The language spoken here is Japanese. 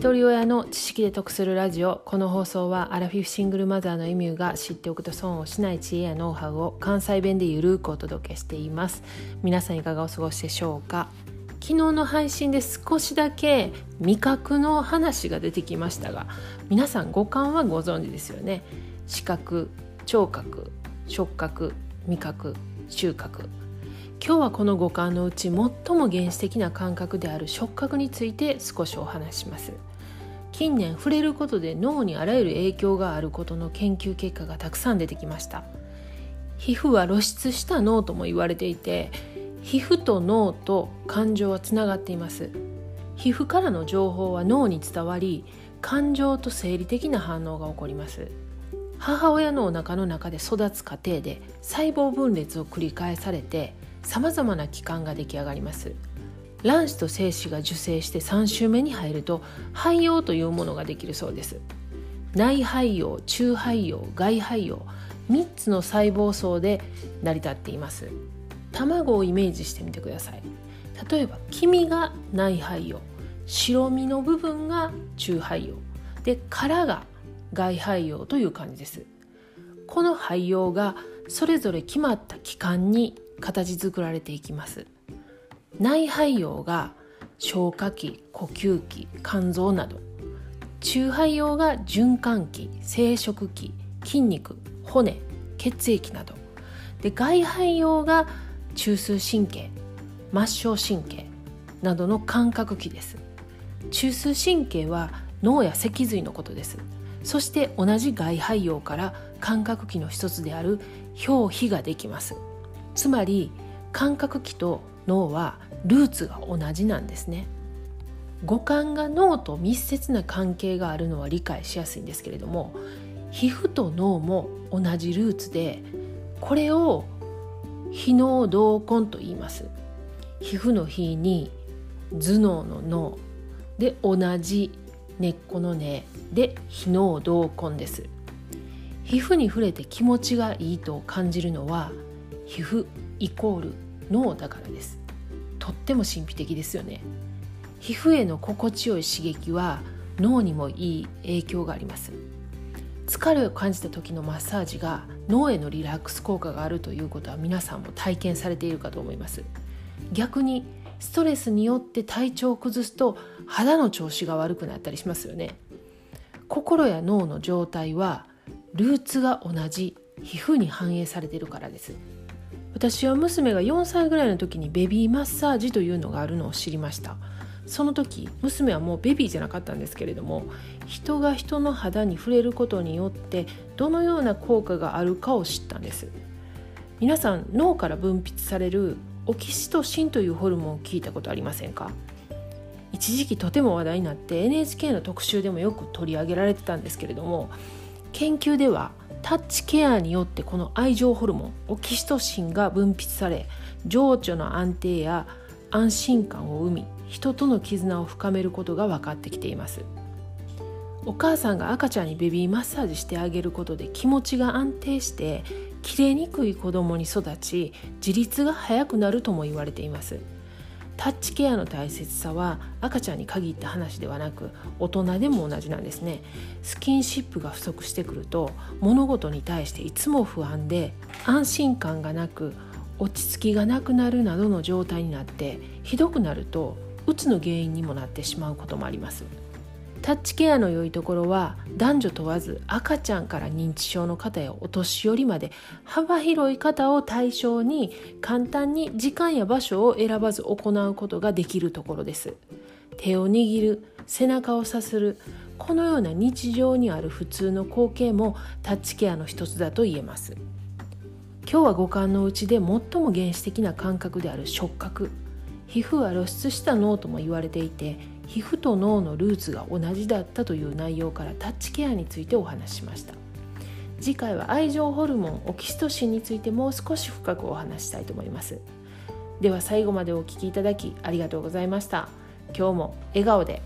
一人親の知識で得するラジオこの放送はアラフィフシングルマザーのエミューが知っておくと損をしない知恵やノウハウを関西弁でゆるくお届けしています。皆さんいかがお過ごしでしょうか？昨日の配信で少しだけ味覚の話が出てきましたが皆さん五感はご存知ですよね。視覚聴覚触覚味覚収穫。今日はこの五感のうち最も原始的な感覚である触覚について少しお話します。近年触れることで脳にあらゆる影響があることの研究結果がたくさん出てきました。皮膚は露出した脳とも言われていて皮膚と脳と感情はつながっています。皮膚からの情報は脳に伝わり感情と生理的な反応が起こります。母親のお腹の中で育つ過程で細胞分裂を繰り返されてさまざまな器官が出来上がります。卵子と精子が受精して3週目に入ると肺葉とい。うものができるそうです内肺葉中肺葉外肺葉3つの細胞層で成り立っています卵をイメージしてみてください。例えば黄身が内肺葉白身の部分が中肺葉で殻が外肺葉という感じです。この肺葉がそれぞれ決まった器官に形作られていきます。内肺葉が消化器呼吸器肝臓など。中肺葉が循環器生殖器筋肉骨血液など。で外肺葉が中枢神経末梢神経などの感覚器です。中枢神経は脳や脊髄のことです。そして同じ外肺葉から感覚器の一つである表皮ができます。つまり感覚器と脳はルーツが同じなんですね。五感が脳と密接な関係があるのは理解しやすいんですけれども皮膚と脳も同じルーツでこれを非脳同根と言います。皮膚の皮に頭脳の脳で同じ根っこの根で非脳同根です。皮膚に触れて気持ちがいいと感じるのは皮膚。イコール脳だからです。とっても神秘的ですよね。皮膚への心地よい刺激は脳にもいい影響があります。疲れを感じた時のマッサージが脳へのリラックス効果があるということは皆さんも体験されているかと思います。逆にストレスによって体調を崩すと肌の調子が悪くなったりしますよね。心や脳の状態はルーツが同じ皮膚に反映されているからです。私は娘が4歳ぐらいの時にベビーマッサージというのがあるのを知りました。その時娘はもうベビーじゃなかったんですけれども人が人の肌に触れることによってどのような効果があるかを知ったんです。皆さん脳から分泌されるオキシトシンというホルモンを聞いたことありませんか？一時期とても話題になって NHK の特集でもよく取り上げられてたんですけれども研究ではタッチケアによってこの愛情ホルモンオキシトシンが分泌され情緒の安定や安心感を生み人との絆を深めることが分かってきています。お母さんが赤ちゃんにベビーマッサージしてあげることで気持ちが安定して切れにくい子供に育ち自立が早くなるとも言われています。タッチケアの大切さは赤ちゃんに限った話ではなく大人でも同じなんですね。スキンシップが不足してくると物事に対していつも不安で安心感がなく落ち着きがなくなるなどの状態になってひどくなるとうつの原因にもなってしまうこともあります。タッチケアの良いところは男女問わず赤ちゃんから認知症の方やお年寄りまで幅広い方を対象に簡単に時間や場所を選ばず行うことができるところです。手を握る背中をさするこのような日常にある普通の光景もタッチケアの一つだと言えます。今日は五感のうちで最も原始的な感覚である触覚皮膚は露出した脳とも言われていて皮膚と脳のルーツが同じだったという内容からタッチケアについてお話ししました。次回は愛情ホルモンオキシトシンについてもう少し深くお話したいと思います。では最後までお聴きいただきありがとうございました。今日も笑顔で。